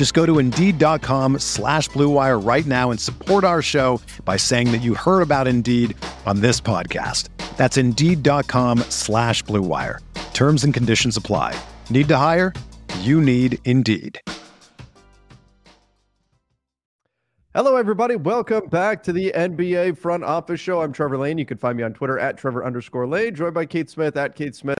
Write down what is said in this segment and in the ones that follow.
Just go to Indeed.com slash BlueWire right now and support our show by saying that you heard about Indeed on this podcast. That's Indeed.com slash BlueWire. Terms and conditions apply. Need to hire? You need Indeed. Hello, everybody. Welcome back to the NBA Front Office Show. I'm Trevor Lane. You can find me on Twitter at Trevor underscore Lane, joined by Kate Smith at Kate Smith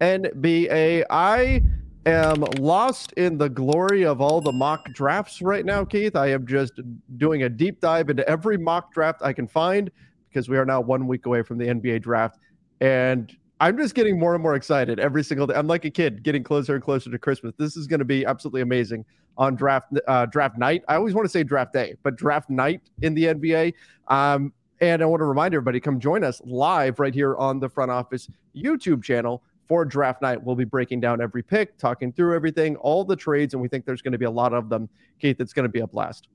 NBA. I am lost in the glory of all the mock drafts right now, Keith. I am just doing a deep dive into every mock draft I can find because we are now one week away from the NBA draft. And I'm just getting more and more excited every single day. I'm like a kid getting closer and closer to Christmas. This is going to be absolutely amazing on draft uh, draft night. I always want to say draft day, but draft night in the NBA. Um, and I want to remind everybody, come join us live right here on the Front Office YouTube channel for draft night. We'll be breaking down every pick, talking through everything, all the trades, and we think there's going to be a lot of them. Keith, it's going to be a blast.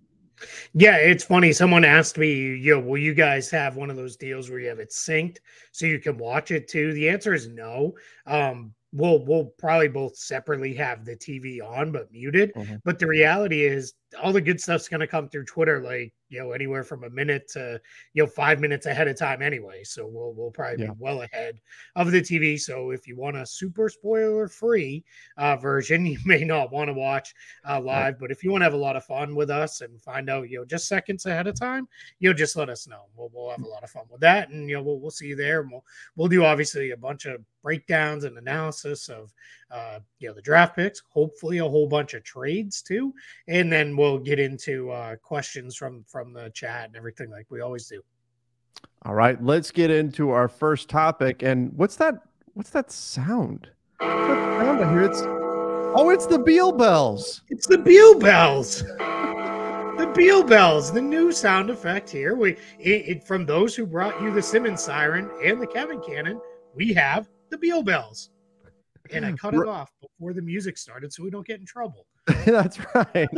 Yeah, it's funny. Someone asked me, "Yo, will you guys have one of those deals where you have it synced so you can watch it too?" The answer is no. Um, we'll we'll probably both separately have the TV on but muted. Mm-hmm. But the reality is, all the good stuff's going to come through Twitter, like you know, anywhere from a minute to you know five minutes ahead of time anyway. So we'll we'll probably yeah. be well ahead of the TV. So if you want a super spoiler free uh, version, you may not want to watch uh, live. Right. But if you want to have a lot of fun with us and find out you know just seconds ahead of time, you know, just let us know. We'll we'll have a lot of fun with that, and you know we'll we'll see you there. And we'll we'll do obviously a bunch of breakdowns and analysis of uh, you know the draft picks, hopefully a whole bunch of trades too, and then we'll get into uh, questions from from the chat and everything like we always do. All right, let's get into our first topic. And what's that? What's that sound? What's that sound I hear? It's oh, it's the Beal bells. It's the Beal bells. the Beal bells, the new sound effect here. We it, it, from those who brought you the Simmons siren and the Kevin cannon. We have the Beal bells and I cut it off before the music started so we don't get in trouble. That's right.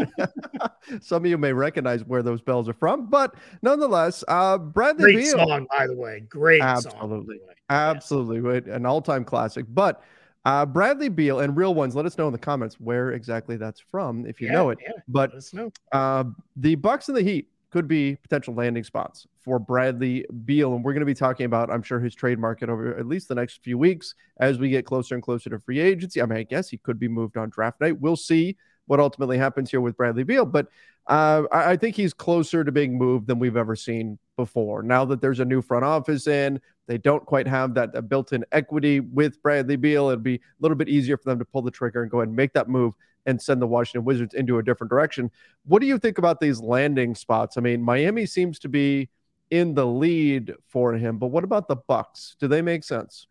Some of you may recognize where those bells are from, but nonetheless, uh, Bradley Great Beal, song, by the way. Great absolutely, song, absolutely, yes. an all-time classic. But uh, Bradley Beal and real ones. Let us know in the comments where exactly that's from if you yeah, know it. Yeah, but uh, the Bucks and the Heat could be potential landing spots for Bradley Beal. And we're going to be talking about, I'm sure, his trade market over at least the next few weeks as we get closer and closer to free agency. I mean, I guess he could be moved on draft night. We'll see what ultimately happens here with Bradley Beal. But uh, I think he's closer to being moved than we've ever seen before. Now that there's a new front office in, they don't quite have that built in equity with Bradley Beal. It'd be a little bit easier for them to pull the trigger and go ahead and make that move and send the Washington Wizards into a different direction. What do you think about these landing spots? I mean, Miami seems to be in the lead for him, but what about the Bucks? Do they make sense?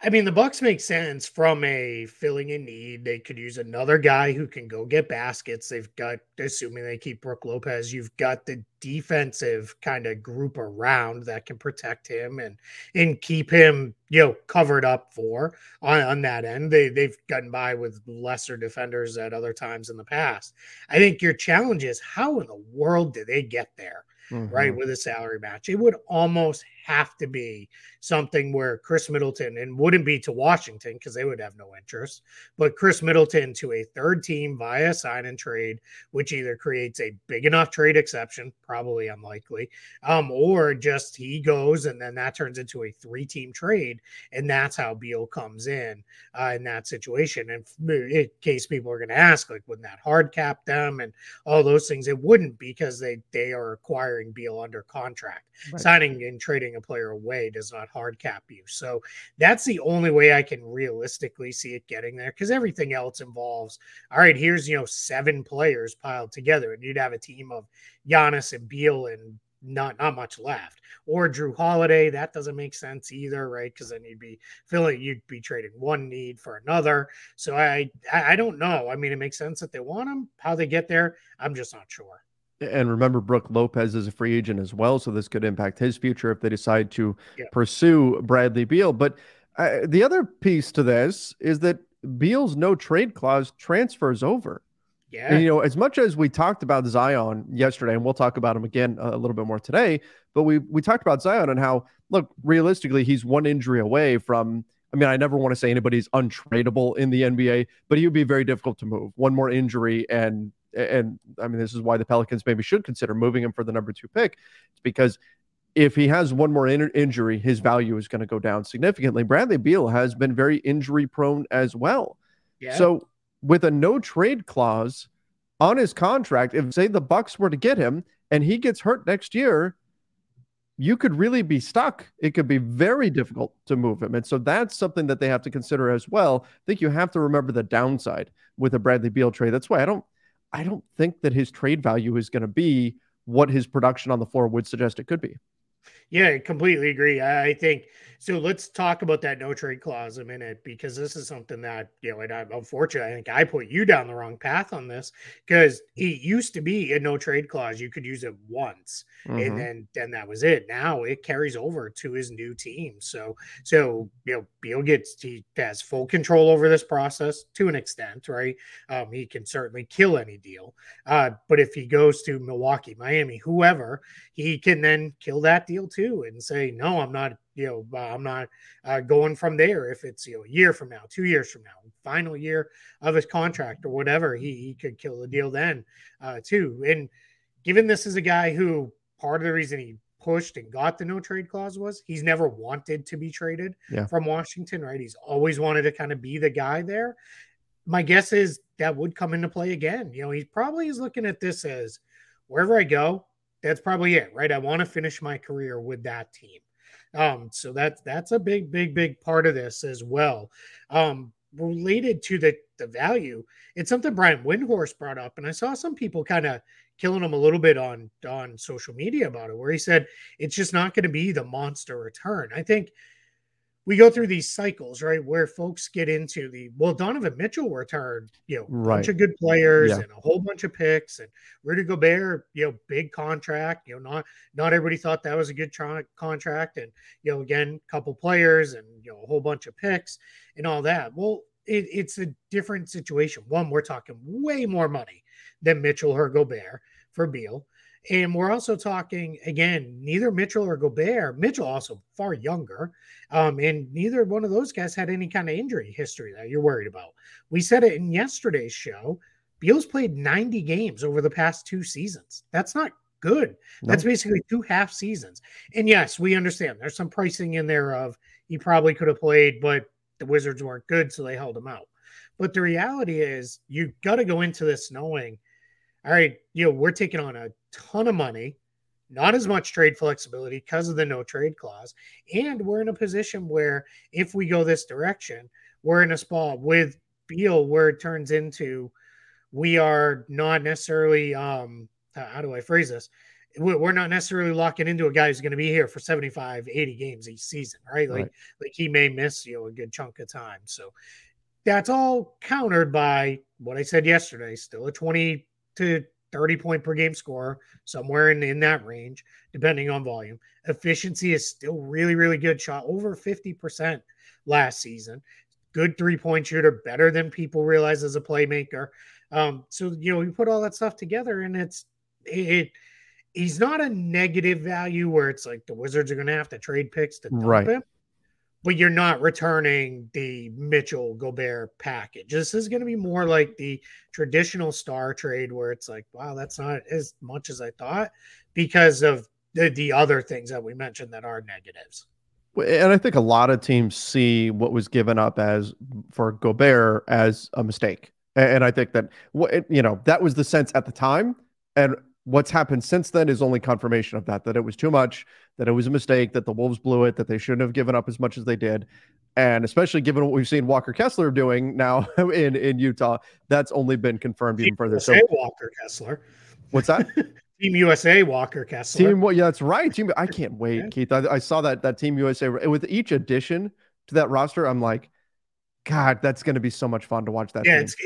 I mean, the Bucks make sense from a filling a need. They could use another guy who can go get baskets. They've got, assuming they keep Brook Lopez, you've got the defensive kind of group around that can protect him and and keep him, you know, covered up for on, on that end. They they've gotten by with lesser defenders at other times in the past. I think your challenge is how in the world did they get there? mm-hmm. right, with a salary match. It would almost have to be something where Khris Middleton and wouldn't be to Washington because they would have no interest, but Khris Middleton to a third team via sign and trade, which either creates a big enough trade exception, probably unlikely, um, or just he goes and then that turns into a three team trade. And that's how Beal comes in uh, in that situation. And in case people are going to ask, like, wouldn't that hard cap them and all those things? It wouldn't because they, they are acquiring Beal under contract. Right. Signing and trading a player away does not hard cap you. So that's the only way I can realistically see it getting there because everything else involves all right, here's you know seven players piled together, and you'd have a team of Giannis and Beal and not not much left. Or Jrue Holiday, that doesn't make sense either, right? Because then you'd be feeling you'd be trading one need for another. So I I don't know. I mean, it makes sense that they want him. How they get there, I'm just not sure. And remember, Brook Lopez is a free agent as well, so this could impact his future if they decide to yeah. pursue Bradley Beal. But uh, the other piece to this is that Beal's no trade clause transfers over. Yeah. And, you know, as much as we talked about Zion yesterday, and we'll talk about him again a little bit more today, but we we talked about Zion and how look realistically he's one injury away from. I mean, I never want to say anybody's untradeable in the NBA, but he would be very difficult to move. One more injury, and and I mean, this is why the Pelicans maybe should consider moving him for the number two pick. It's because if he has one more in- injury, his value is going to go down significantly. Bradley Beal has been very injury prone as well. Yeah. So with a no trade clause on his contract, if say the Bucks were to get him and he gets hurt next year, you could really be stuck. It could be very difficult to move him. And so that's something that they have to consider as well. I think you have to remember the downside with a Bradley Beal trade. That's why I don't I don't think that his trade value is going to be what his production on the floor would suggest it could be. Yeah, I completely agree. I think so. Let's talk about that no trade clause a minute because this is something that you know. And I, unfortunately, I think I put you down the wrong path on this because it used to be a no trade clause. You could use it once, mm-hmm. and then then that was it. Now it carries over to his new team. So so you know, Beal gets he has full control over this process to an extent, right? Um, he can certainly kill any deal, uh, but if he goes to Milwaukee, Miami, whoever, he can then kill that deal too and say, no, I'm not you know, uh, I'm not uh, going from there. If it's you know a year from now, two years from now, final year of his contract or whatever, he, he could kill the deal then uh, too. And given this is a guy who part of the reason he pushed and got the no trade clause was he's never wanted to be traded yeah. from Washington, right? He's always wanted to kind of be the guy there. My guess is that would come into play again. You know, he probably is looking at this as wherever I go, that's probably it, right? I want to finish my career with that team. Um, so that's that's a big, big, big part of this as well. Um, related to the the value, it's something Brian Windhorst brought up, and I saw some people kind of killing him a little bit on on social media about it, where he said it's just not going to be the monster return. I think we go through these cycles, right, where folks get into the well, Donovan Mitchell returned, you know, right. bunch of good players yeah. and a whole bunch of picks, and Rudy Gobert, you know, big contract. You know, not not everybody thought that was a good tra- contract, and you know, again, couple players and you know, a whole bunch of picks and all that. Well, it, it's a different situation. One, we're talking way more money than Mitchell or Gobert for Beal. And we're also talking again, neither Mitchell or Gobert. Mitchell also far younger, um, and neither one of those guys had any kind of injury history that you're worried about. We said it in yesterday's show. Beal's played 90 games over the past two seasons. That's not good. No. That's basically two half seasons. And yes, we understand there's some pricing in there of he probably could have played, but the Wizards weren't good, so they held him out. But the reality is, you got to go into this knowing all right, you know, we're taking on a ton of money, not as much trade flexibility because of the no trade clause. And we're in a position where if we go this direction, we're in a spot with Beal where it turns into we are not necessarily um how do I phrase this? We're not necessarily locking into a guy who's going to be here for 75, 80 games each season, right? Like, right. like he may miss, you know, a good chunk of time. So that's all countered by what I said yesterday, still a 20 to 30 point per game score, somewhere in, in that range, depending on volume. Efficiency is still really, really good shot, over 50% last season. Good three point shooter, better than people realize as a playmaker. Um, so, you know, you put all that stuff together and it's, it, he's not a negative value where it's like the Wizards are going to have to trade picks to dump right. him but you're not returning the Mitchell Gobert package. This is going to be more like the traditional star trade where it's like, wow, that's not as much as I thought because of the, the other things that we mentioned that are negatives. And I think a lot of teams see what was given up as for Gobert as a mistake. And I think that, you know, that was the sense at the time. And what's happened since then is only confirmation of that, that it was too much, that it was a mistake, that the Wolves blew it, that they shouldn't have given up as much as they did. And especially given what we've seen Walker Kessler doing now in, in Utah, that's only been confirmed even further. So Walker Kessler. What's that? Team USA Walker Kessler. Team, well, yeah, that's right. Team, I can't wait, yeah. Keith. I, I, saw that that Team USA with each addition to that roster. I'm like, God, that's going to be so much fun to watch that. Yeah, team. it's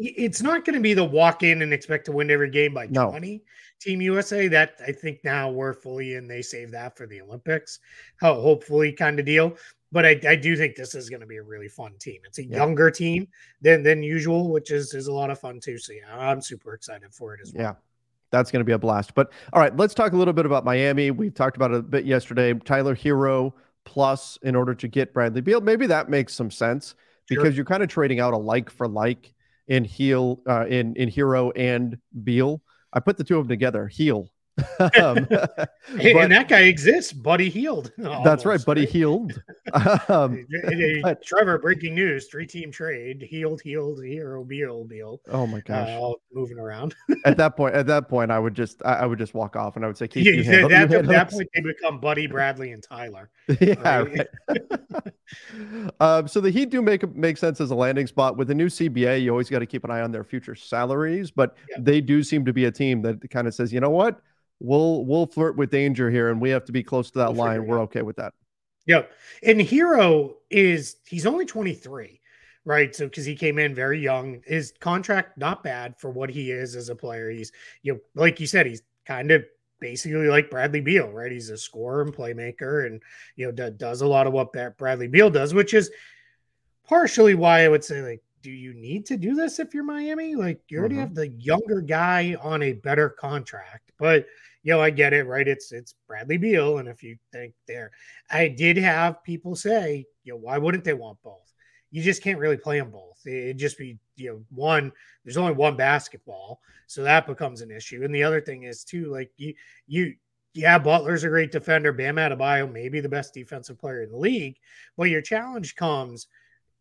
it's not going to be the walk in and expect to win every game by no. 20 team usa that i think now we're fully in they save that for the olympics. Oh, hopefully kind of deal. But I, I do think this is going to be a really fun team. It's a yeah. younger team than than usual which is is a lot of fun too so yeah i'm super excited for it as well. Yeah that's going to be a blast. But all right let's talk a little bit about miami. We talked about it a bit yesterday. Tyler Herro plus in order to get bradley beal maybe that makes some sense because sure. you're kind of trading out a like for like in heel uh, in in Herro and Beal. I put the two of them together. Heel. Um, but, and that guy exists, Buddy Hield. that's right, Buddy right? Hield. um, but, Trevor, breaking news: three-team trade. Healed, healed, Herro, Beal, Beal. Oh my gosh, uh, all moving around. at that point, at that point, I would just, I, I would just walk off, and I would say, Keith, yeah, handle, that, at that point, they become Buddy, Bradley, and Tyler. yeah. Right? right. um, so the Heat do make make sense as a landing spot with the new CBA. You always got to keep an eye on their future salaries, but yeah. they do seem to be a team that kind of says, you know what we'll we'll flirt with danger here, and we have to be close to that we'll line. We're okay with that. Yep. And Herro is he's only 23, right? So because he came in very young, his contract not bad for what he is as a player. He's you know, like you said, he's kind of basically like Bradley Beal, right? He's a scorer and playmaker, and you know, d- does a lot of what Bradley Beal does, which is partially why I would say like do you need to do this if you're Miami? Like you already mm-hmm. have the younger guy on a better contract. But you know, I get it, right? It's it's Bradley Beal. And if you think there, I did have people say, you know, why wouldn't they want both? You just can't really play them both. It'd just be, you know, one, there's only one basketball. So that becomes an issue. And the other thing is too, like you you yeah, Butler's a great defender. Bam Adebayo, maybe the best defensive player in the league. But your challenge comes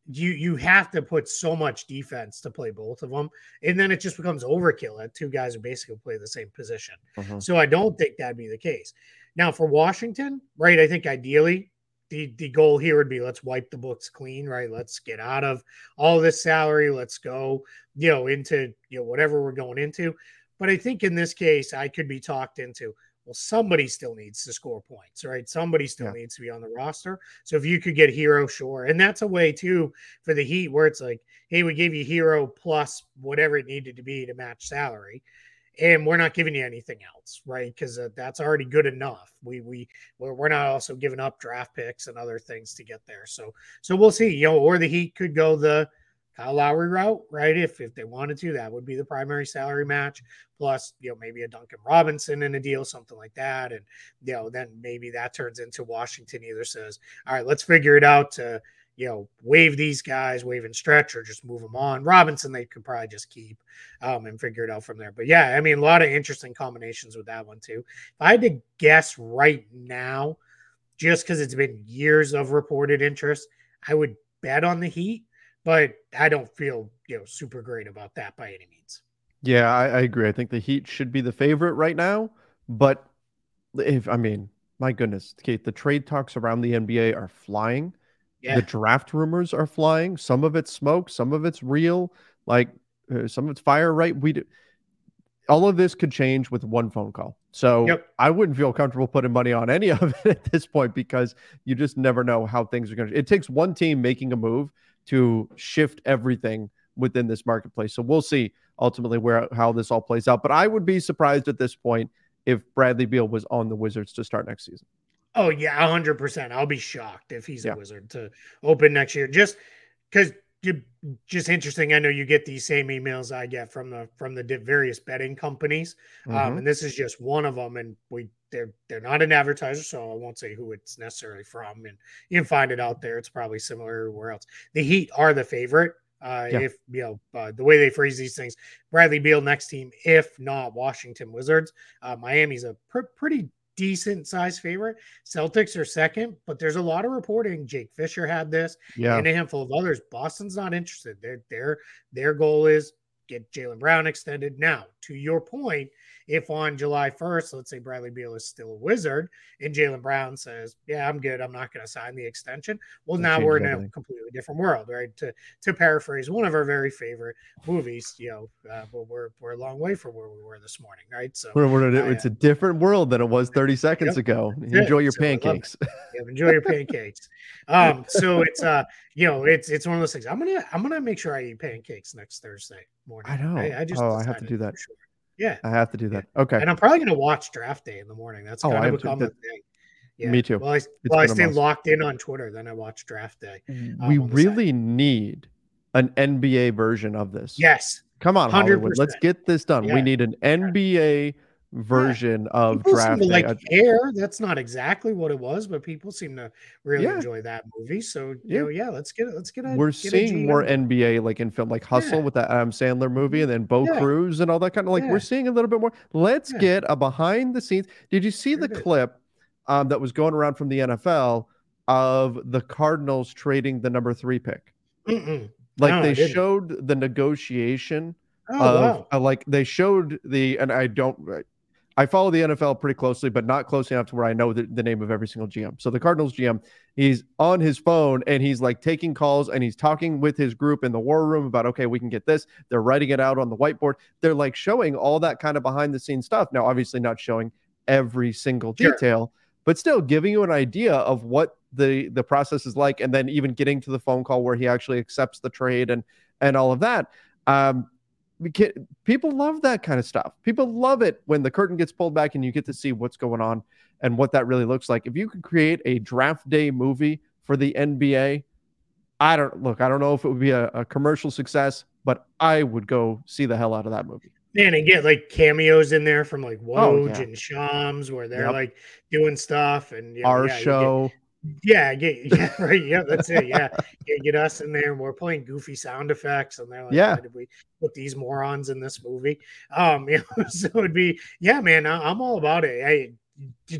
you you have to put so much defense to play both of them, and then it just becomes overkill that two guys who basically play the same position. Uh-huh. So I don't think that'd be the case. Now for Washington, right? I think ideally the the goal here would be let's wipe the books clean, right? Let's get out of all this salary. Let's go, you know, into you know whatever we're going into. But I think in this case, I could be talked into well, somebody still needs to score points, right? Somebody still yeah. needs to be on the roster. So if you could get Herro, sure. And that's a way too for the Heat where it's like, hey, we gave you Herro plus whatever it needed to be to match salary. And we're not giving you anything else, right? Because uh, that's already good enough. We we we're not also giving up draft picks and other things to get there. So so we'll see. You know, or the Heat could go the Kyle Lowry route, right? If if they wanted to, that would be the primary salary match. Plus, you know, maybe a Duncan Robinson in a deal, something like that. And you know, then maybe that turns into Washington either says, all right, let's figure it out to, you know, waive these guys, wave and stretch, or just move them on. Robinson, they could probably just keep um, and figure it out from there. But yeah, I mean, a lot of interesting combinations with that one too. If I had to guess right now, just because it's been years of reported interest, I would bet on the Heat but I don't feel you know super great about that by any means. Yeah, I, I agree. I think the Heat should be the favorite right now, but if I mean, my goodness, Kate, the trade talks around the NBA are flying. Yeah. The draft rumors are flying. Some of it's smoke, some of it's real. Like uh, some of it's fire. Right? We do. All of this could change with one phone call. So yep. I wouldn't feel comfortable putting money on any of it at this point because you just never know how things are going to. It takes one team making a move to shift everything within this marketplace. So we'll see ultimately where how this all plays out. But I would be surprised at this point if Bradley Beal was on the Wizards to start next season. Oh yeah, hundred percent. I'll be shocked if he's yeah. a Wizard to open next year. Just because just interesting. I know you get these same emails I get from the from the various betting companies, um, mm-hmm. um, and this is just one of them. And we they're they're not an advertiser, so I won't say who it's necessarily from. And you can find it out there. It's probably similar everywhere else. The Heat are the favorite. Uh, yeah. If you know uh, the way they phrase these things, Bradley Beal next team. If not Washington Wizards, uh, Miami's a pr- pretty decent size favorite. Celtics are second, but there's a lot of reporting. Jake Fisher had this, yeah, and a handful of others. Boston's not interested. Their their their goal is get Jaylen Brown extended. Now, to your point, if on July 1st, let's say Bradley Beal is still a wizard and Jaylen Brown says, Yeah, I'm good. I'm not going to sign the extension. Well, now we're in a completely different world, right? To to paraphrase one of our very favorite movies, you know, uh, but we're, we're a long way from where we were this morning, right? So we're, we're, it's a different world than it was 30 seconds yep, ago. Enjoy your so pancakes. Yeah, enjoy your pancakes. Um, so it's uh, you know, it's it's one of those things. I'm gonna I'm gonna make sure I eat pancakes next Thursday morning. I know. I, I just oh, I have to do that. Sure. Yeah, I have to do that. Okay. And I'm probably gonna watch draft day in the morning. That's oh, kind oh, of become a thing. Yeah. Me too. Well, I, well, I stay locked in on Twitter, then I watch draft day. Um, we really need an NBA version of this. Yes. Come on, 100%. Hollywood. Let's get this done. Yeah. We need an NBA version yeah. of people draft like air that's not exactly what it was but people seem to really yeah. enjoy that movie. So you yeah. know yeah let's get it let's get it we're get seeing more nba like in film like hustle with that adam sandler movie and then bo cruz and all that kind of like we're seeing a little bit more. Let's get a behind the scenes. Did you see the clip um, that was going around from the nfl of the cardinals trading the number three pick? Mm-mm. like no, they showed the negotiation Oh, of, wow. uh, like they showed the and I don't I follow the NFL pretty closely, but not closely enough to where I know the, the, name of every single GM. So the Cardinals GM, he's on his phone and he's like taking calls and he's talking with his group in the war room about, okay, we can get this. They're writing it out on the whiteboard. They're like showing all that kind of behind the scenes stuff. Now, obviously, not showing every single detail, sure. but still giving you an idea of what the the process is like, and then even getting to the phone call where he actually accepts the trade and and all of that. Um, people love that kind of stuff. People love it when the curtain gets pulled back and you get to see what's going on and what that really looks like. If you could create a draft day movie for the NBA, I don't look, I don't know if it would be a, a commercial success, but I would go see the hell out of that movie. Man, and get like cameos in there from like oh, Woj oh, yeah. and Shams where they're yep. like doing stuff and you know, our yeah, show. Yeah, get yeah, right. Yeah, that's it. Yeah. get, get us in there and we're playing goofy sound effects, and they're like, Yeah, did we put these morons in this movie? Um, you know, so it'd be yeah, man, I, am all about it. Hey,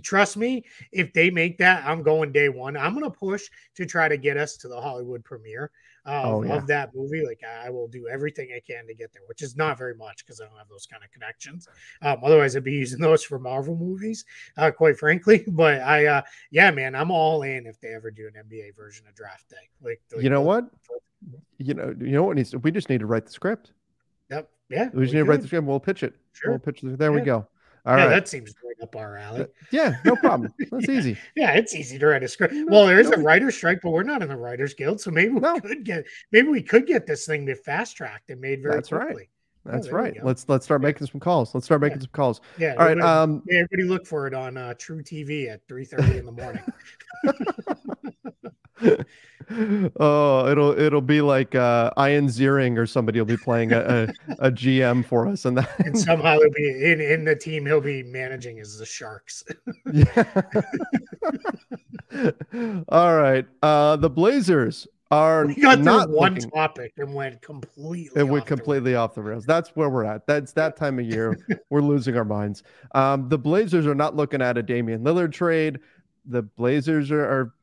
trust me, if they make that, I'm going day one. I'm gonna push to try to get us to the Hollywood premiere oh, yeah. of that movie. Like I will do everything I can to get there, which is not very much because I don't have those kind of connections. Um, otherwise, I'd be using those for Marvel movies, uh, quite frankly. But I, uh, yeah, man, I'm all in if they ever do an NBA version of Draft Day. Like, like you know what, you know, you know what needs. To, we just need to write the script. Yep. Yeah. We just we need to write the script. We'll pitch it. Sure. We'll pitch it. There yeah. we go. All yeah, right. that seems right up our alley. Yeah, no problem. That's yeah. easy. Yeah, it's easy to write a script. Well, there is no. a writer's strike, but we're not in the writers guild, so maybe we no. could get maybe we could get this thing to fast tracked and made very That's quickly. Right. Oh, That's oh, right. Let's let's start making some calls. Let's start making yeah. some calls. Yeah. All right. Um. Yeah, everybody look for it on uh, truTV at three thirty in the morning. oh, it'll it'll be like uh, Ian Ziering or somebody will be playing a, a, a GM for us, and that and somehow he'll be in in the team he'll be managing is the Sharks. yeah. All right, uh, the Blazers are we got not one looking, topic and went completely. It went completely off the rails. That's where we're at. That's that time of year. we're losing our minds. Um, the Blazers are not looking at a Damian Lillard trade. The Blazers are, are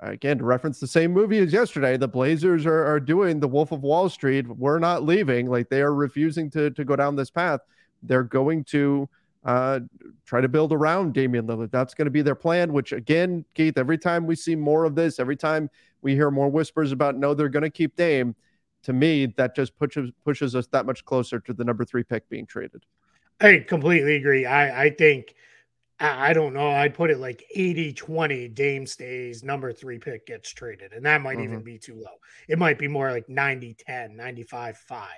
again to reference the same movie as yesterday the blazers are, are doing the wolf of wall street we're not leaving like they are refusing to, to go down this path they're going to uh, try to build around Damian Lillard. That's going to be their plan, which again, Keith, every time we see more of this, every time we hear more whispers about no, they're going to keep Dame, to me, that just pushes pushes us that much closer to the number three pick being traded. I completely agree. I, I think I don't know. I'd put it like 80 20. Dame stays, number three pick gets traded. And that might mm-hmm. even be too low. It might be more like 90 10, 95 5,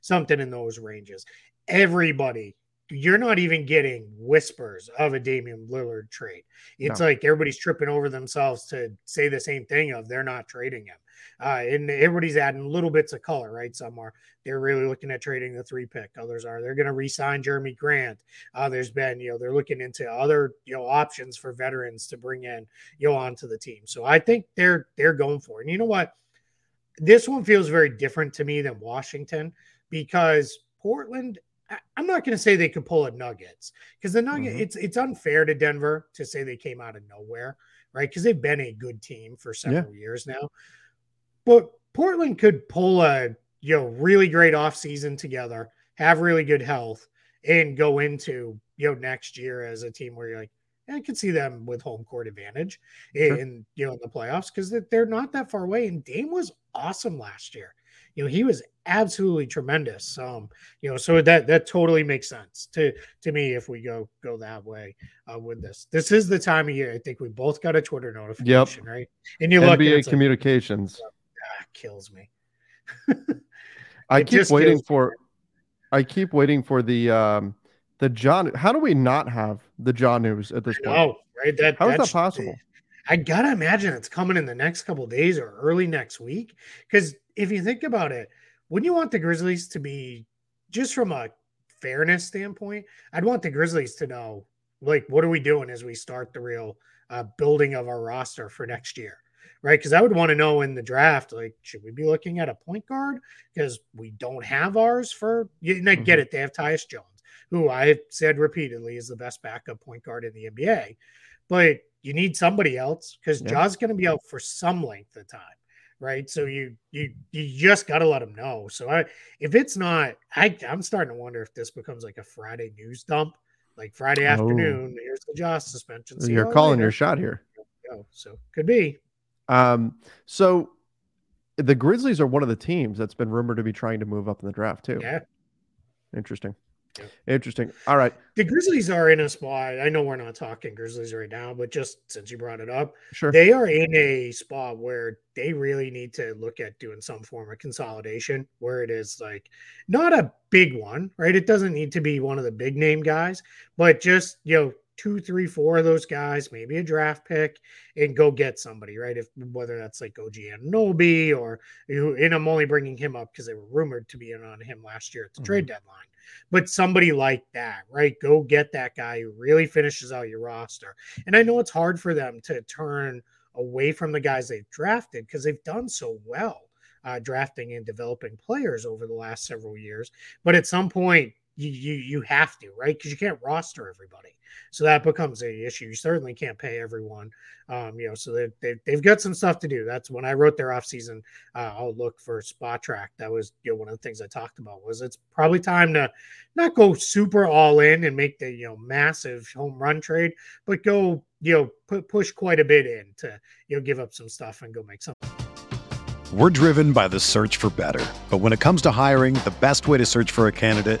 something in those ranges. Everybody, you're not even getting whispers of a Damian Lillard trade. It's no. like everybody's tripping over themselves to say the same thing of they're not trading him. Uh, and everybody's adding little bits of color, right? Some are they're really looking at trading the three pick. Others are they're going to re-sign Jerami Grant. Uh, there's been you know they're looking into other you know options for veterans to bring in you know onto the team. So I think they're they're going for it. And you know what? This one feels very different to me than Washington because Portland I'm not going to say they could pull a Nuggets because the Nugget mm-hmm. it's it's unfair to Denver to say they came out of nowhere, right? Because they've been a good team for several yeah. years now. But Portland could pull a you know really great offseason together, have really good health, and go into you know next year as a team where you're like, yeah, I can see them with home court advantage in sure. you know in the playoffs because they're not that far away. And Dame was awesome last year. You know, he was absolutely tremendous. Um, you know, so that that totally makes sense to to me if we go go that way uh, with this. This is the time of year. I think we both got a Twitter notification, yep. right? And you look NBA communications. Like, ah, kills me. I keep waiting for. I keep waiting for the um the Ja. How do we not have the Ja news at this point? Oh, right. That how is that possible? I gotta imagine it's coming in the next couple days or early next week. Because if you think about it, wouldn't you want the Grizzlies to be just from a fairness standpoint? I'd want the Grizzlies to know, like, what are we doing as we start the real uh, building of our roster for next year? Right? Because I would want to know in the draft, like, should we be looking at a point guard? Because we don't have ours for, you, and I get mm-hmm. it, they have Tyus Jones, who I have said repeatedly is the best backup point guard in the NBA. But you need somebody else because yeah. Ja's going to be out for some length of time, right? So you you you just got to let them know. So I, if it's not, I I'm starting to wonder if this becomes like a Friday news dump, like Friday oh. afternoon. Here's the Ja suspension. You're calling later. your shot here. So could be. Um, so the Grizzlies are one of the teams that's been rumored to be trying to move up in the draft too. Yeah. Interesting. Yeah. Interesting. All right. The Grizzlies are in a spot. I know we're not talking Grizzlies right now, but just since you brought it up, sure. They are in a spot where they really need to look at doing some form of consolidation where it is like not a big one, right? It doesn't need to be one of the big name guys, but just, you know, two, three, four of those guys, maybe a draft pick, and go get somebody, right? If whether that's like OG Anunoby or you, and I'm only bringing him up because they were rumored to be in on him last year at the mm-hmm. trade deadline, but somebody like that, right? Go get that guy who really finishes out your roster. And I know it's hard for them to turn away from the guys they've drafted because they've done so well. Uh, drafting and developing players over the last several years, but at some point you you, you have to right because you can't roster everybody. So that becomes a issue. You certainly can't pay everyone. Um, you know, so they, they, they've got some stuff to do. That's when I wrote their offseason uh, outlook for Spotrac. That was you know, one of the things I talked about was it's probably time to not go super all in and make the, you know, massive home run trade, but go, you know, pu- push quite a bit in to, you know, give up some stuff and go make some. We're driven by the search for better. But when it comes to hiring, the best way to search for a candidate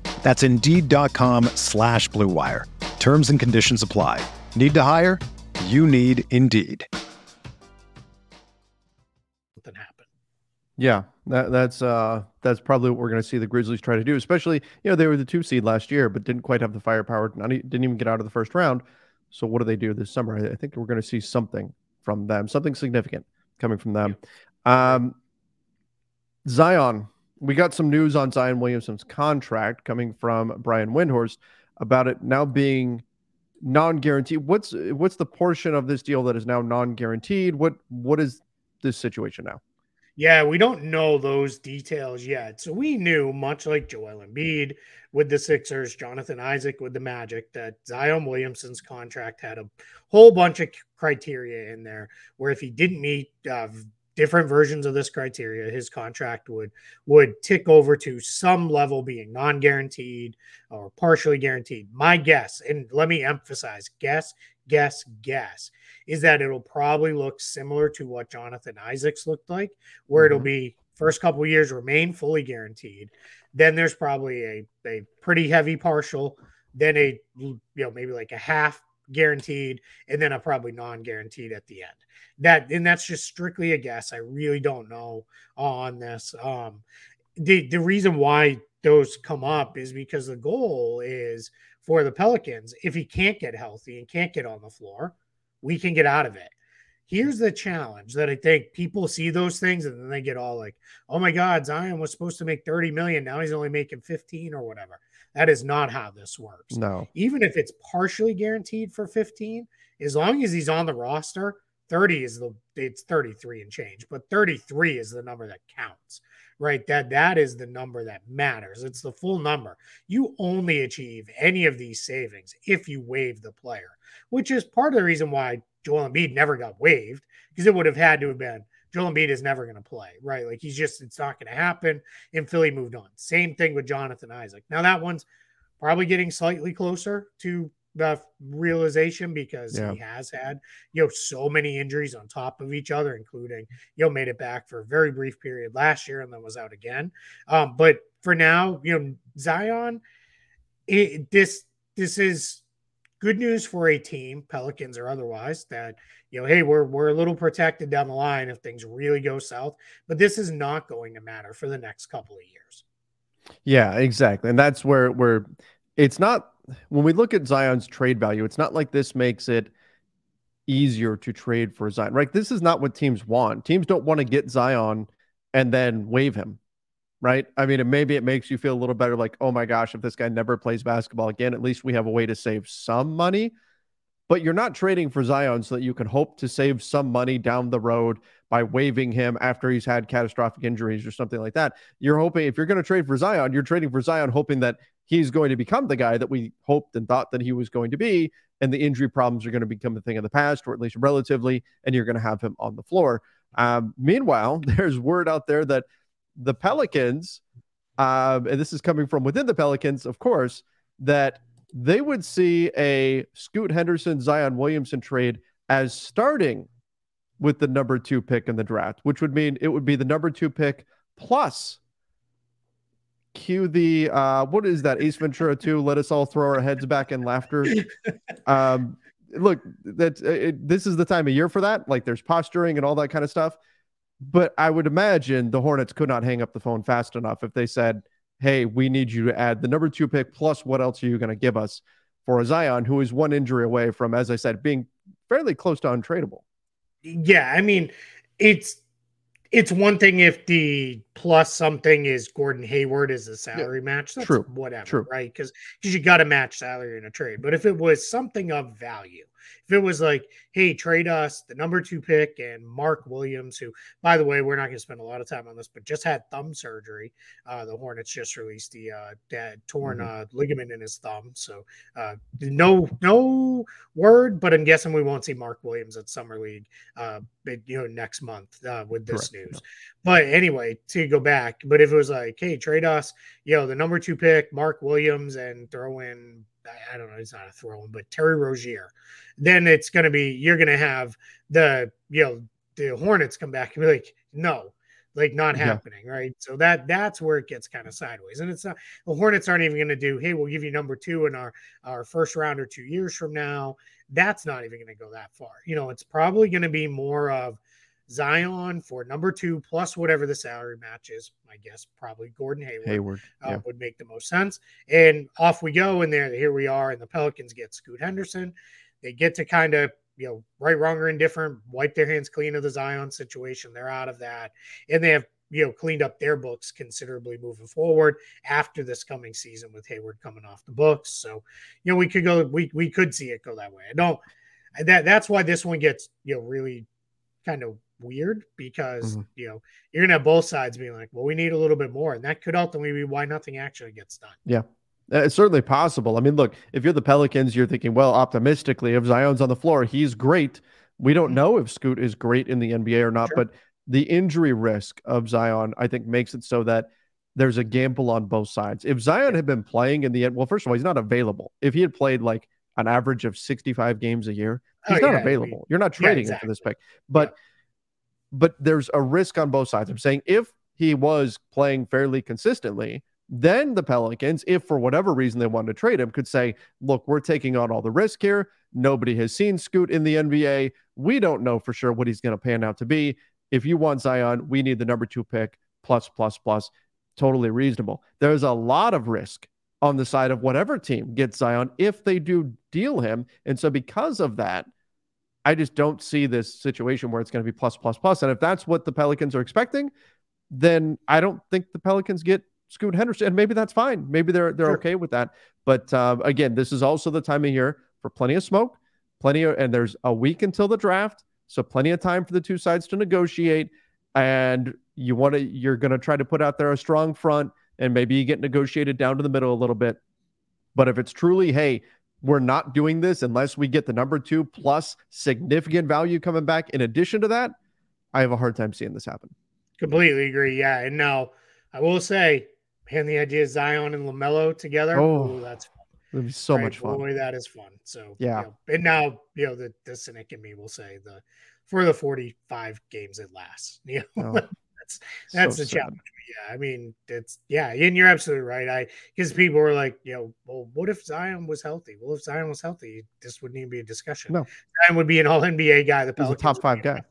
That's Indeed.com slash BlueWire. Terms and conditions apply. Need to hire? You need Indeed. Something happened. Yeah, that, that's uh, that's probably what we're going to see the Grizzlies try to do. Especially, you know, they were the two seed last year, but didn't quite have the firepower. Didn't even get out of the first round. So what do they do this summer? I, I think we're going to see something from them, something significant coming from them. Um, Zion, we got some news on Zion Williamson's contract coming from Brian Windhorst about it now being non-guaranteed. What's what's the portion of this deal that is now non-guaranteed? What what is this situation now? Yeah, we don't know those details yet. So we knew, much like Joel Embiid with the Sixers, Jonathan Isaac with the Magic, that Zion Williamson's contract had a whole bunch of criteria in there where if he didn't meet uh, different versions of this criteria, his contract would would tick over to some level being non-guaranteed or partially guaranteed. My guess, and let me emphasize, guess, guess, guess, is that it'll probably look similar to what Jonathan Isaac's looked like, where mm-hmm. it'll be first couple years remain fully guaranteed. Then there's probably a, a pretty heavy partial, then a you know maybe like a half guaranteed, and then a probably non-guaranteed at the end. That and that's just strictly a guess. I really don't know on this. Um, the the reason why those come up is because the goal is for the Pelicans. If he can't get healthy and can't get on the floor, we can get out of it. Here's the challenge that I think people see those things and then they get all like, "Oh my God, Zion was supposed to make 30 million. Now he's only making 15 or whatever." That is not how this works. No. Even if it's partially guaranteed for 15, as long as he's on the roster, 30 is the it's 33 and change, but 33 is the number that counts. Right? That that is the number that matters. It's the full number. You only achieve any of these savings if you waive the player, which is part of the reason why Joel Embiid never got waived because it would have had to have been Joel Embiid is never going to play, right? Like he's just, it's not going to happen. And Philly moved on. Same thing with Jonathan Isaac. Now that one's probably getting slightly closer to the realization because yeah. he has had, you know, so many injuries on top of each other, including, you know, made it back for a very brief period last year and then was out again. Um, but for now, you know, Zion, it, this, this is good news for a team, Pelicans or otherwise, that you know, hey, we're we're a little protected down the line if things really go south, but this is not going to matter for the next couple of years. Yeah, exactly. And that's where where it's not when we look at Zion's trade value, it's not like this makes it easier to trade for Zion. Right? This is not what teams want. Teams don't want to get Zion and then waive him. Right? I mean, it, maybe it makes you feel a little better like, "Oh my gosh, if this guy never plays basketball again, at least we have a way to save some money." but you're not trading for Zion so that you can hope to save some money down the road by waiving him after he's had catastrophic injuries or something like that. You're hoping if you're going to trade for Zion, you're trading for Zion hoping that he's going to become the guy that we hoped and thought that he was going to be and the injury problems are going to become a thing of the past or at least relatively and you're going to have him on the floor. Um, meanwhile, there's word out there that the Pelicans um, and this is coming from within the Pelicans, of course, that they would see a Scoot Henderson Zion Williamson trade as starting with the number two pick in the draft, which would mean it would be the number two pick plus cue the uh what is that ace ventura 2 let us all throw our heads back in laughter. Um look that uh, this is the time of year for that. Like there's posturing and all that kind of stuff but i would imagine the hornets could not hang up the phone fast enough if they said hey, we need you to add the number two pick plus what else are you going to give us for a Zion who is one injury away from, as I said, being fairly close to untradeable. Yeah, I mean, it's it's one thing if the plus something is Gordon Hayward as a salary yeah, match. That's true. Whatever, true. right? Because because you got to match salary in a trade. But if it was something of value, if it was like, hey, trade us the number two pick and Mark Williams, who, by the way, we're not going to spend a lot of time on this, but just had thumb surgery. Uh, the Hornets just released the uh, torn mm-hmm. uh, ligament in his thumb, so uh, no no word, but I'm guessing we won't see Mark Williams at Summer League, uh, you know, next month uh, with this Correct. news. But anyway, to go back, but if it was like, hey, trade us, you know, the number two pick, Mark Williams, and throw in I don't know, it's not a throw in, but Terry Rozier, then it's going to be, you're going to have the, you know, the Hornets come back and be like, no, like not yeah. happening, right? So that that's where it gets kind of sideways. And it's not the Hornets aren't even going to do, hey, we'll give you number two in our our first round or two years from now. That's not even going to go that far. You know, it's probably going to be more of Zion for number two plus whatever the salary match is. I guess probably Gordon Hayward, Hayward uh, would make the most sense. And off we go. And there, here we are. And the Pelicans get Scoot Henderson. They get to kind of you know right, wrong, or indifferent, wipe their hands clean of the Zion situation. They're out of that, and they have you know cleaned up their books considerably moving forward after this coming season with Hayward coming off the books. So you know we could go we we could see it go that way. I don't that that's why this one gets you know really kind of weird because mm-hmm. you know you're gonna have both sides being like, well, we need a little bit more, and that could ultimately be why nothing actually gets done. Yeah. Uh, it's certainly possible. I mean, look, if you're the Pelicans, you're thinking, well, optimistically, if Zion's on the floor, he's great. We don't mm-hmm. know if Scoot is great in the NBA or not, sure. but the injury risk of Zion, I think, makes it so that there's a gamble on both sides. If Zion had been playing in the end, well, first of all, he's not available. If he had played like an average of 65 games a year, he's oh, not yeah, available. I mean, You're not trading yeah, exactly. him for this pick. But yeah but there's a risk on both sides. I'm saying if he was playing fairly consistently, then the Pelicans, if for whatever reason they wanted to trade him, could say, look, we're taking on all the risk here. Nobody has seen Scoot in the NBA. We don't know for sure what he's going to pan out to be. If you want Zion, we need the number two pick, plus, plus, plus. Totally reasonable. There's a lot of risk on the side of whatever team gets Zion if they do deal him. And so, because of that, I just don't see this situation where it's going to be plus, plus, plus. And if that's what the Pelicans are expecting, then I don't think the Pelicans get Scoot Henderson. And maybe that's fine. Maybe they're they're sure. okay with that. But uh, again, this is also the time of year for plenty of smoke, plenty of, and there's a week until the draft, so plenty of time for the two sides to negotiate. And you want to, you're going to try to put out there a strong front, and maybe you get negotiated down to the middle a little bit. But if it's truly, hey, we're not doing this unless we get the number two plus significant value coming back. In addition to that, I have a hard time seeing this happen. Completely agree. Yeah. And now I will say, man, the idea of Zion and LaMelo together, oh, ooh, that's fun. It'd be so right? much fun. Boy, that is fun. So, yeah. You know, and now, you know, the, the cynic in me will say the for the 45 games it lasts. You know, oh, that's that's so the sad. challenge yeah, I mean, it's yeah, and you're absolutely right. I because people were like, you know, well, what if Zion was healthy? Well, if Zion was healthy, this wouldn't even be a discussion. No, Zion would be an All NBA guy. The Pelicans a top five guy,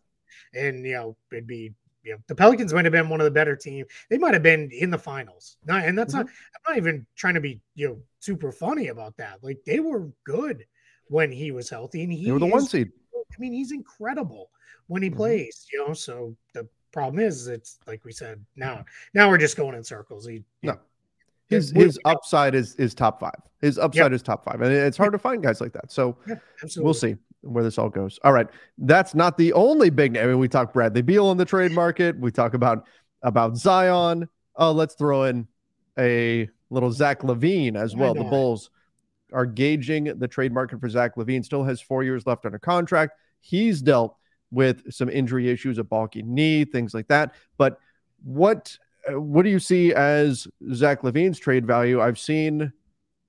and you know, it'd be you know, the Pelicans might have been one of the better teams. They might have been in the finals. Not, and that's mm-hmm. not. I'm not even trying to be you know super funny about that. Like they were good when he was healthy, and he they were the is, one seed. I mean, he's incredible when he mm-hmm. plays. You know, so the Problem is, it's like we said. Now, now we're just going in circles. He, no, his his upside is is top five. His upside yep. is top five, and it's hard to find guys like that. So yeah, we'll see where this all goes. All right, that's not the only big name. I mean, we talk Bradley Beal in the trade market. We talk about about Zion. Oh, let's throw in a little Zach LaVine as well. The Bulls are gauging the trade market for Zach LaVine Still has four years left on a contract. He's dealt with some injury issues, a bulky knee, things like that. But what uh, what do you see as Zach LaVine's trade value? I've seen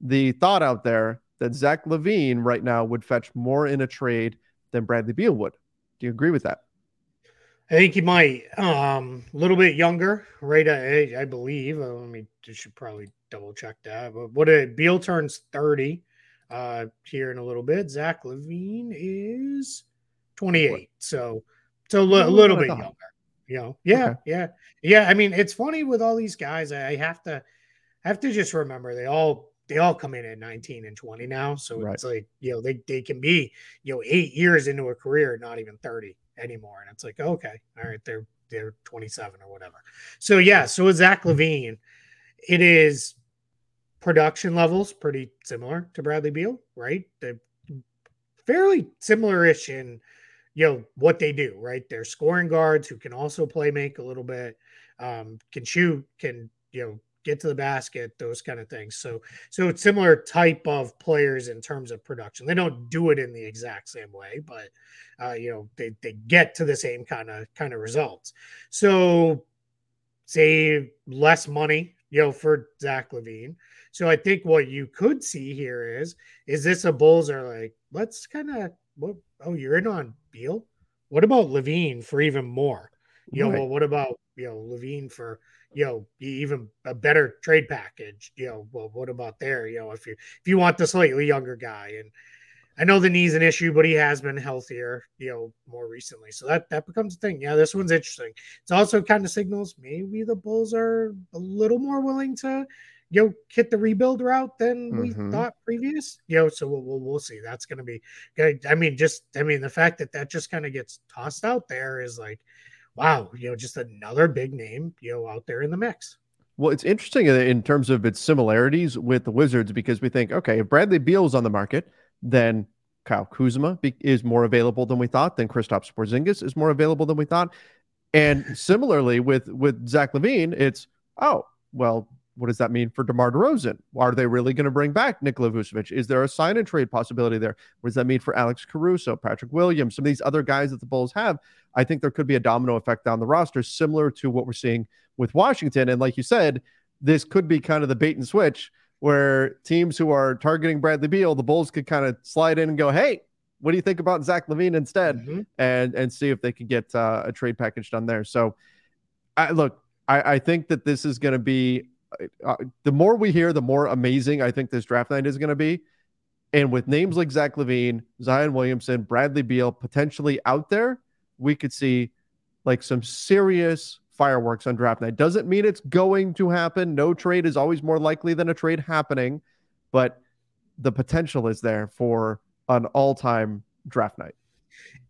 the thought out there that Zach LaVine right now would fetch more in a trade than Bradley Beal would. Do you agree with that? I think he might. Um, a little bit younger, right? I, I believe. Uh, let me should probably double check that. But what a Beal turns thirty uh, here in a little bit. Zach LaVine is 28. So, so a little bit younger. You know, yeah, okay. yeah, yeah. I mean, it's funny with all these guys. I have to, I have to just remember they all they all come in at 19 and 20 now. So right. it's like, you know, they, they can be, you know, eight years into a career, not even 30 anymore. And it's like, okay, all right, they're they're 27 or whatever. So yeah, so with Zach LaVine, it is production levels pretty similar to Bradley Beal, right? They're fairly similar-ish in you know what they do, right? They're scoring guards who can also play make a little bit, um, can shoot, can you know get to the basket, those kind of things. So so it's similar type of players in terms of production. They don't do it in the exact same way, but uh, you know they they get to the same kind of kind of results. So save less money, you know, for Zach LaVine. So I think what you could see here is is this a Bulls are like let's kind of what oh you're in on Beal. What about LaVine for even more? You right. know, well, what about you know LaVine for you know even a better trade package? You know, well, what about there? You know, if you if you want the slightly younger guy, and I know the knee's an issue, but he has been healthier, you know, more recently. So that that becomes a thing. Yeah, this one's interesting. It's also kind of signals maybe the Bulls are a little more willing to you know hit the rebuild route than we mm-hmm. thought previous. You know so we'll, we'll, we'll see. That's going to be good i mean just i mean the fact that that just kind of gets tossed out there is like wow you know just another big name you know out there in the mix. Well it's interesting in terms of its similarities with the wizards because we think okay if bradley beal is on the market then kyle kuzma is more available than we thought then kristaps porzingis is more available than we thought. And similarly with with zach LaVine, it's oh well what does that mean for DeMar DeRozan? Are they really going to bring back Nikola Vucevic? Is there a sign and trade possibility there? What does that mean for Alex Caruso, Patrick Williams, some of these other guys that the Bulls have? I think there could be a domino effect down the roster, similar to what we're seeing with Washington. And like you said, this could be kind of the bait and switch where teams who are targeting Bradley Beal, the Bulls could kind of slide in and go, hey, what do you think about Zach LaVine instead? Mm-hmm. And and see if they can get uh, a trade package done there. So, I, look, I, I think that this is going to be the more we hear, the more amazing I think this draft night is going to be. And with names like Zach LaVine, Zion Williamson, Bradley Beal potentially out there, we could see like some serious fireworks on draft night. Doesn't mean it's going to happen. No trade is always more likely than a trade happening, but the potential is there for an all time draft night.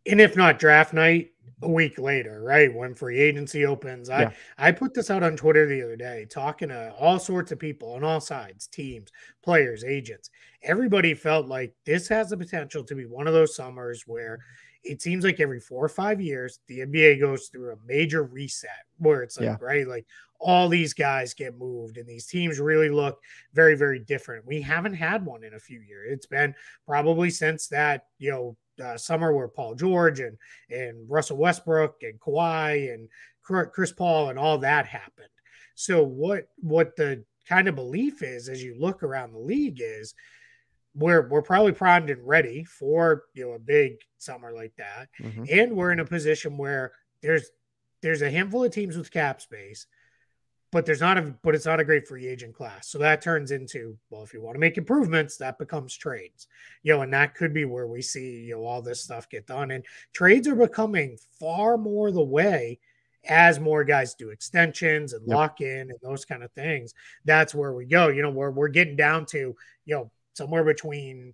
And if not draft night, a week later, right when free agency opens. I yeah. I put this out on Twitter the other day, talking to all sorts of people on all sides, teams, players, agents. Everybody felt like this has the potential to be one of those summers where it seems like every four or five years the NBA goes through a major reset where it's like yeah. right, like all these guys get moved and these teams really look very very different. We haven't had one in a few years. It's been probably since that you know uh, summer where Paul George and and Russell Westbrook and Kawhi and Chris Paul and all that happened. So what what the kind of belief is as you look around the league is we're we're probably primed and ready for you know a big summer like that, mm-hmm. and we're in a position where there's there's a handful of teams with cap space but there's not a but it's not a great free agent class. So that turns into well, if you want to make improvements, that becomes trades. You know, and that could be where we see you know all this stuff get done. And trades are becoming far more the way as more guys do extensions and yep. lock in and those kind of things. That's where we go. You know, we're we're getting down to you know somewhere between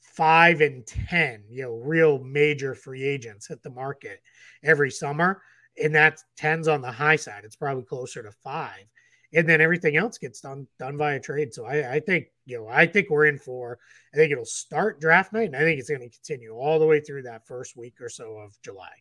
five and ten, you know, real major free agents hit the market every summer and that tens on the high side. It's probably closer to five, and then everything else gets done done via trade. So I, I think you know I think we're in for. I think it'll start draft night, and I think it's going to continue all the way through that first week or so of July.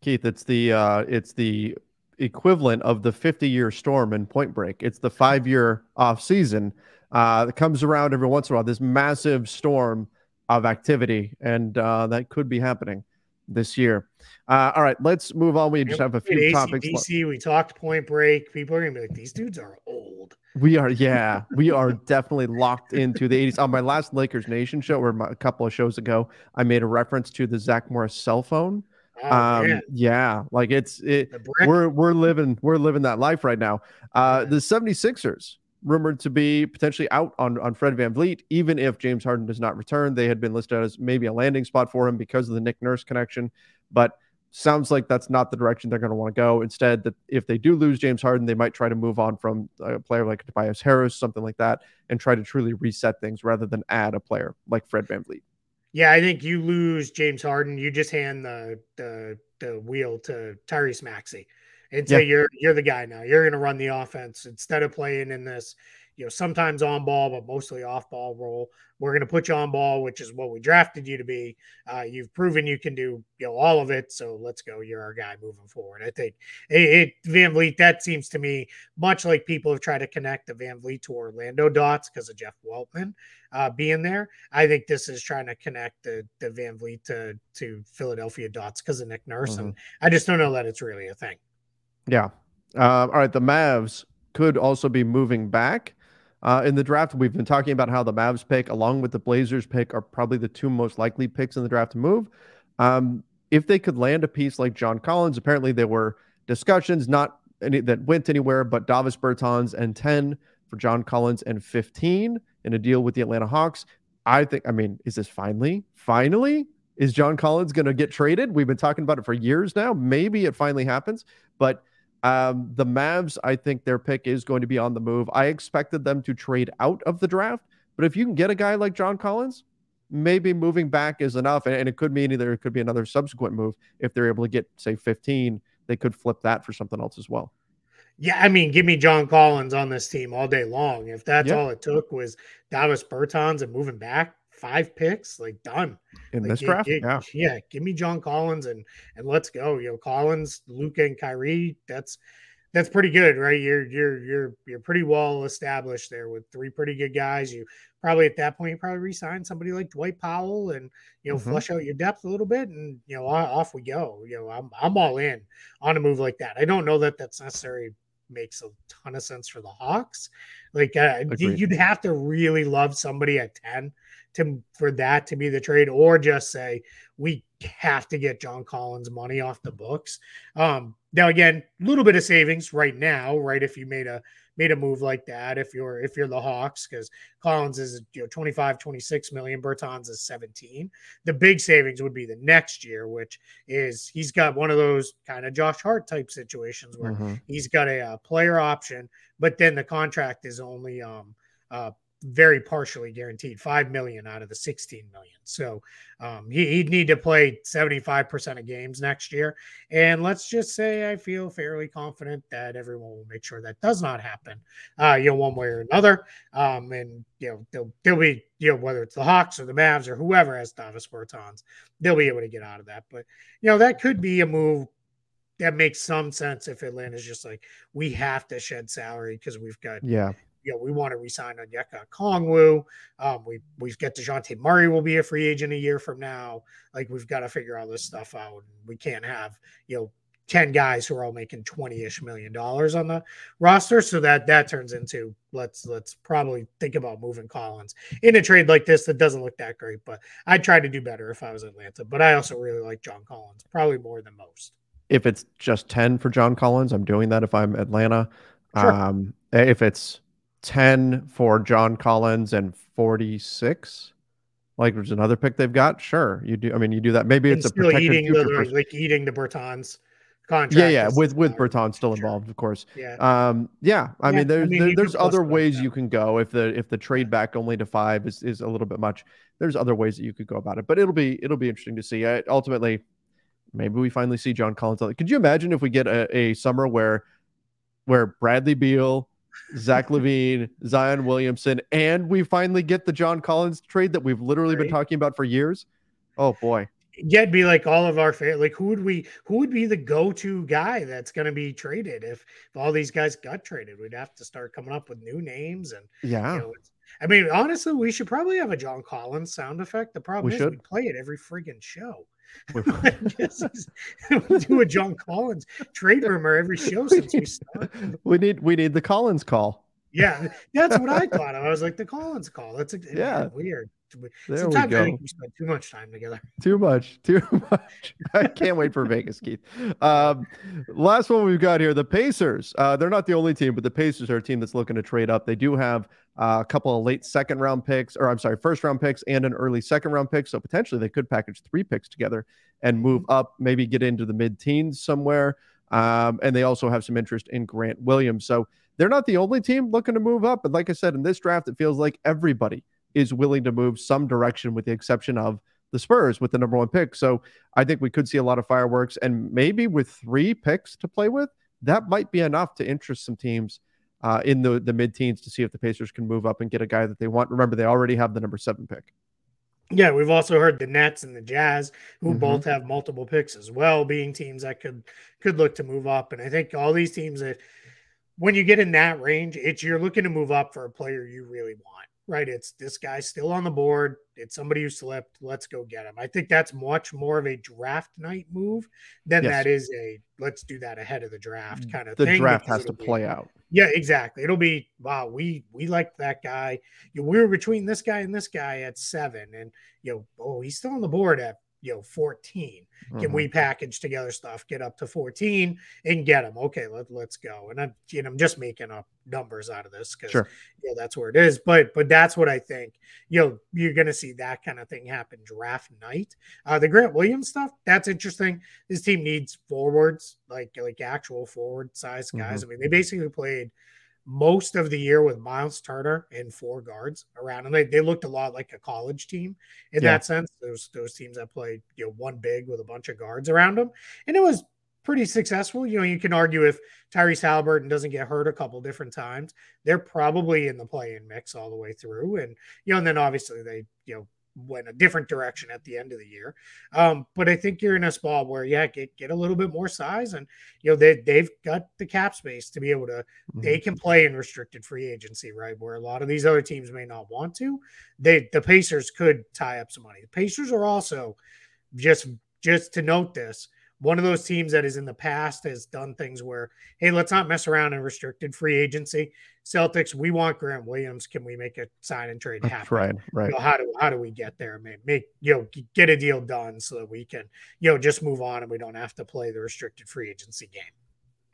Keith, it's the uh, it's the equivalent of the 50 year storm in Point Break. It's the five year off season uh, that comes around every once in a while. This massive storm of activity, and uh, that could be happening this year. Uh, all right, let's move on. We just have a few topics. DC, we talked Point Break. People are gonna be like, these dudes are old. We are, yeah, we are definitely locked into the 80s. On my last Lakers Nation show, or my, a couple of shows ago, I made a reference to the Zach Morris cell phone. Oh, um, yeah, like it's it. We're we're living we're living that life right now. Uh, the 76ers rumored to be potentially out on, on Fred VanVleet, even if James Harden does not return. They had been listed as maybe a landing spot for him because of the Nick Nurse connection, but sounds like that's not the direction they're going to want to go. Instead, that if they do lose James Harden, they might try to move on from a player like Tobias Harris, something like that, and try to truly reset things rather than add a player like Fred VanVleet. Yeah, I think you lose James Harden, you just hand the the, the wheel to Tyrese Maxey and say yeah. you're you're the guy now. You're going to run the offense instead of playing in this, you know, sometimes on ball but mostly off ball role. We're going to put you on ball, which is what we drafted you to be. Uh, you've proven you can do you know all of it, so let's go. You're our guy moving forward. I think it, it VanVleet. That seems to me much like people have tried to connect the VanVleet to Orlando dots because of Jeff Weltman uh, being there. I think this is trying to connect the the VanVleet to to Philadelphia dots because of Nick Nurse, mm-hmm. and I just don't know that it's really a thing. Yeah. Uh, all right. The Mavs could also be moving back uh, in the draft. We've been talking about how the Mavs pick, along with the Blazers pick, are probably the two most likely picks in the draft to move. Um, if they could land a piece like John Collins, apparently there were discussions not any that went anywhere, but Davis Bertans and 10 for John Collins and 15 in a deal with the Atlanta Hawks. I think, I mean, is this finally, finally? Is John Collins going to get traded? We've been talking about it for years now. Maybe it finally happens, but um, the Mavs, I think their pick is going to be on the move. I expected them to trade out of the draft, but if you can get a guy like John Collins, maybe moving back is enough. And, and it could mean either it could be another subsequent move. If they're able to get, say, 15, they could flip that for something else as well. Yeah, I mean, give me John Collins on this team all day long. If that's yeah. all it took was Davis Bertans and moving back, five picks, like done in like, this draft. Yeah, yeah. Give me John Collins and and let's go. You know, Collins, Luka, and Kyrie. That's that's pretty good, right? You're you're you're you're pretty well established there with three pretty good guys. You probably at that point you probably resign somebody like Dwight Powell and you know mm-hmm. flush out your depth a little bit and you know off we go. You know, I'm I'm all in on a move like that. I don't know that that's necessary makes a ton of sense for the Hawks. Like uh, you'd have to really love somebody at 10 to for that to be the trade, or just say we have to get John Collins money off the books. Um, now again, a little bit of savings right now, right? If you made a made a move like that if you're if you're the Hawks because Collins is you know 25, 26 million, Bertans is 17. The big savings would be the next year, which is he's got one of those kind of Josh Hart type situations where mm-hmm. he's got a, a, player option, but then the contract is only um uh very partially guaranteed, five million out of the 16 million. So um, he, would need to play 75% of games next year. And let's just say I feel fairly confident that everyone will make sure that does not happen, uh, you know, one way or another. Um, and you know, they'll, they'll be, you know, whether it's the Hawks or the Mavs or whoever has Davis Bertans, they'll be able to get out of that. But you know, that could be a move that makes some sense if Atlanta's just like we have to shed salary because we've got yeah you know, we want to resign Onyeka Okongwu. Um, we we've got Dejounte Murray will be a free agent a year from now. Like we've got to figure all this stuff out. We can't have you know 10 guys who are all making 20-ish million dollars on the roster so that that turns into let's let's probably think about moving collins in a trade like this that doesn't look that great but i'd try to do better if i was atlanta but i also really like john collins probably more than most if it's just 10 for john collins i'm doing that if i'm atlanta sure. um if it's 10 for John Collins and 46. Like there's another pick they've got. Sure, you do. I mean, you do that. Maybe it's a protected eating the, for... like eating the Bertans contract. Yeah, yeah, with with Bertans still involved, of course. Yeah, um, yeah. I yeah, mean, there's I mean, there, there's other ways you can go if the if the trade back only to five is is a little bit much. There's other ways that you could go about it, but it'll be it'll be interesting to see. Uh, ultimately, maybe we finally see John Collins. Could you imagine if we get a, a summer where where Bradley Beal Zach LaVine, Zion Williamson, and we finally get the John Collins trade that we've literally right. been talking about for years. Oh boy. Yeah, it'd be like all of our favorite. like who would we who would be the go-to guy that's gonna be traded if, if all these guys got traded? We'd have to start coming up with new names and yeah. You know, I mean, honestly, we should probably have a John Collins sound effect. The problem we is should. we play it every friggin' show. do a John Collins trade rumor every show since we started. We need we need the Collins call. Yeah, that's what I thought of. I was like the Collins call. That's a, yeah weird. There Sometimes we go. I think we spend too much time together. Too much, too much. I can't wait for Vegas, Keith. Um, last one we've got here: the Pacers. Uh, they're not the only team, but the Pacers are a team that's looking to trade up. They do have uh, a couple of late second round picks, or I'm sorry, first round picks and an early second round pick. So potentially they could package three picks together and move up, maybe get into the mid teens somewhere. Um, and they also have some interest in Grant Williams. So they're not the only team looking to move up. But like I said, in this draft, it feels like everybody is willing to move some direction, with the exception of the Spurs with the number one pick. So I think we could see a lot of fireworks. And maybe with three picks to play with, that might be enough to interest some teams uh, in the the mid teens to see if the Pacers can move up and get a guy that they want. Remember, they already have the number seven pick. Yeah, we've also heard the Nets and the Jazz, who mm-hmm. both have multiple picks as well, being teams that could could look to move up. And I think all these teams that when you get in that range, it's you're looking to move up for a player you really want right? It's this guy's still on the board. It's somebody who slipped. Let's go get him. I think that's much more of a draft night move than yes. that is a let's do that ahead of the draft mm, kind of the thing. The draft has to play out. Yeah, exactly. It'll be wow. We we liked that guy. You know, we were between this guy and this guy at seven, and you know, oh, he's still on the board at you know 14 can mm-hmm. we package together stuff get up to 14 and get them okay let, let's go. And i'm you know i'm just making up numbers out of this because sure. you know that's where it is. But but that's what i think you know you're gonna see that kind of thing happen draft night. Uh the grant williams stuff that's interesting. This team needs forwards like like actual forward size guys. Mm-hmm. i mean they basically played most of the year with Miles Turner and four guards around, and they, they looked a lot like a college team in yeah. that sense. Those those teams that played you know one big with a bunch of guards around them, and it was pretty successful. You know, you can argue if Tyrese Haliburton doesn't get hurt a couple different times, they're probably in the play-in mix all the way through, and you know, and then obviously they you know went a different direction at the end of the year. Um, but I think you're in a spot where, yeah, get, get a little bit more size. And, you know, they, they've got the cap space to be able to, mm-hmm. they can play in restricted free agency, right? Where a lot of these other teams may not want to. They, the Pacers could tie up some money. The Pacers are also just, just to note this, one of those teams that is in the past has done things where, hey, let's not mess around in restricted free agency. Celtics, we want Grant Williams. Can we make a sign and trade happen? Right, right. You know, how do how do we get there? Make, make you know get a deal done so that we can you know just move on and we don't have to play the restricted free agency game.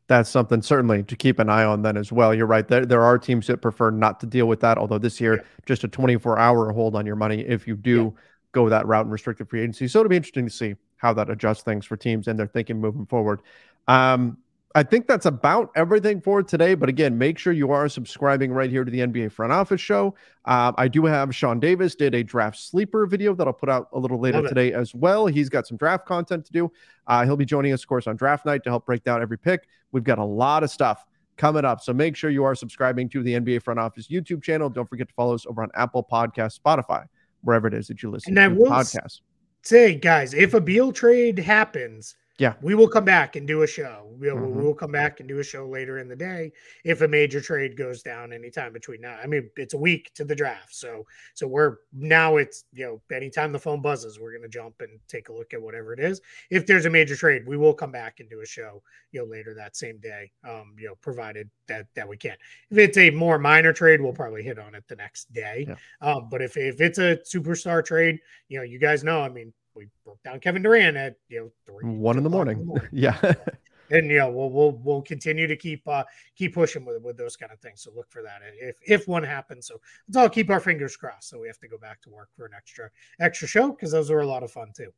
that's something certainly to keep an eye on then as well. You're right. There, there are teams that prefer not to deal with that. Although this year, yeah. just a 24 hour hold on your money if you do yeah. go that route in restricted free agency. So it'll be interesting to see how that adjusts things for teams and their thinking moving forward. Um, I think that's about everything for today. But again, make sure you are subscribing right here to the NBA Front Office Show. Um, I do have Sean Davis did a draft sleeper video that I'll put out a little later today as well. He's got some draft content to do. Uh, he'll be joining us, of course, on draft night to help break down every pick. We've got a lot of stuff coming up. So make sure you are subscribing to the NBA Front Office YouTube channel. Don't forget to follow us over on Apple Podcast, Spotify, wherever it is that you listen and to podcasts. Say, guys, if a Beal trade happens, yeah, we will come back and do a show. We'll, mm-hmm. we'll come back and do a show later in the day if a major trade goes down anytime between now. I mean, it's a week to the draft, so so we're now it's you know anytime the phone buzzes, we're gonna jump and take a look at whatever it is. If there's a major trade, we will come back and do a show you know later that same day. Um, you know, provided that that we can. If it's a more minor trade, we'll probably hit on it the next day. Yeah. Um, but if if it's a superstar trade, you know, you guys know, I mean we broke down Kevin Durant at you know three, one in the morning. In the morning. yeah. and you know we'll we'll we'll continue to keep uh keep pushing with with those kind of things. So look for that if if one happens. So let's all keep our fingers crossed. So we have to go back to work for an extra extra show because those were a lot of fun too.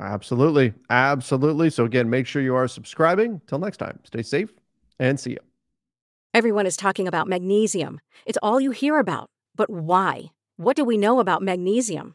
Absolutely, absolutely. So again, make sure you are subscribing. Till next time, stay safe and see you. Everyone is talking about magnesium. It's all you hear about. But why? What do we know about magnesium?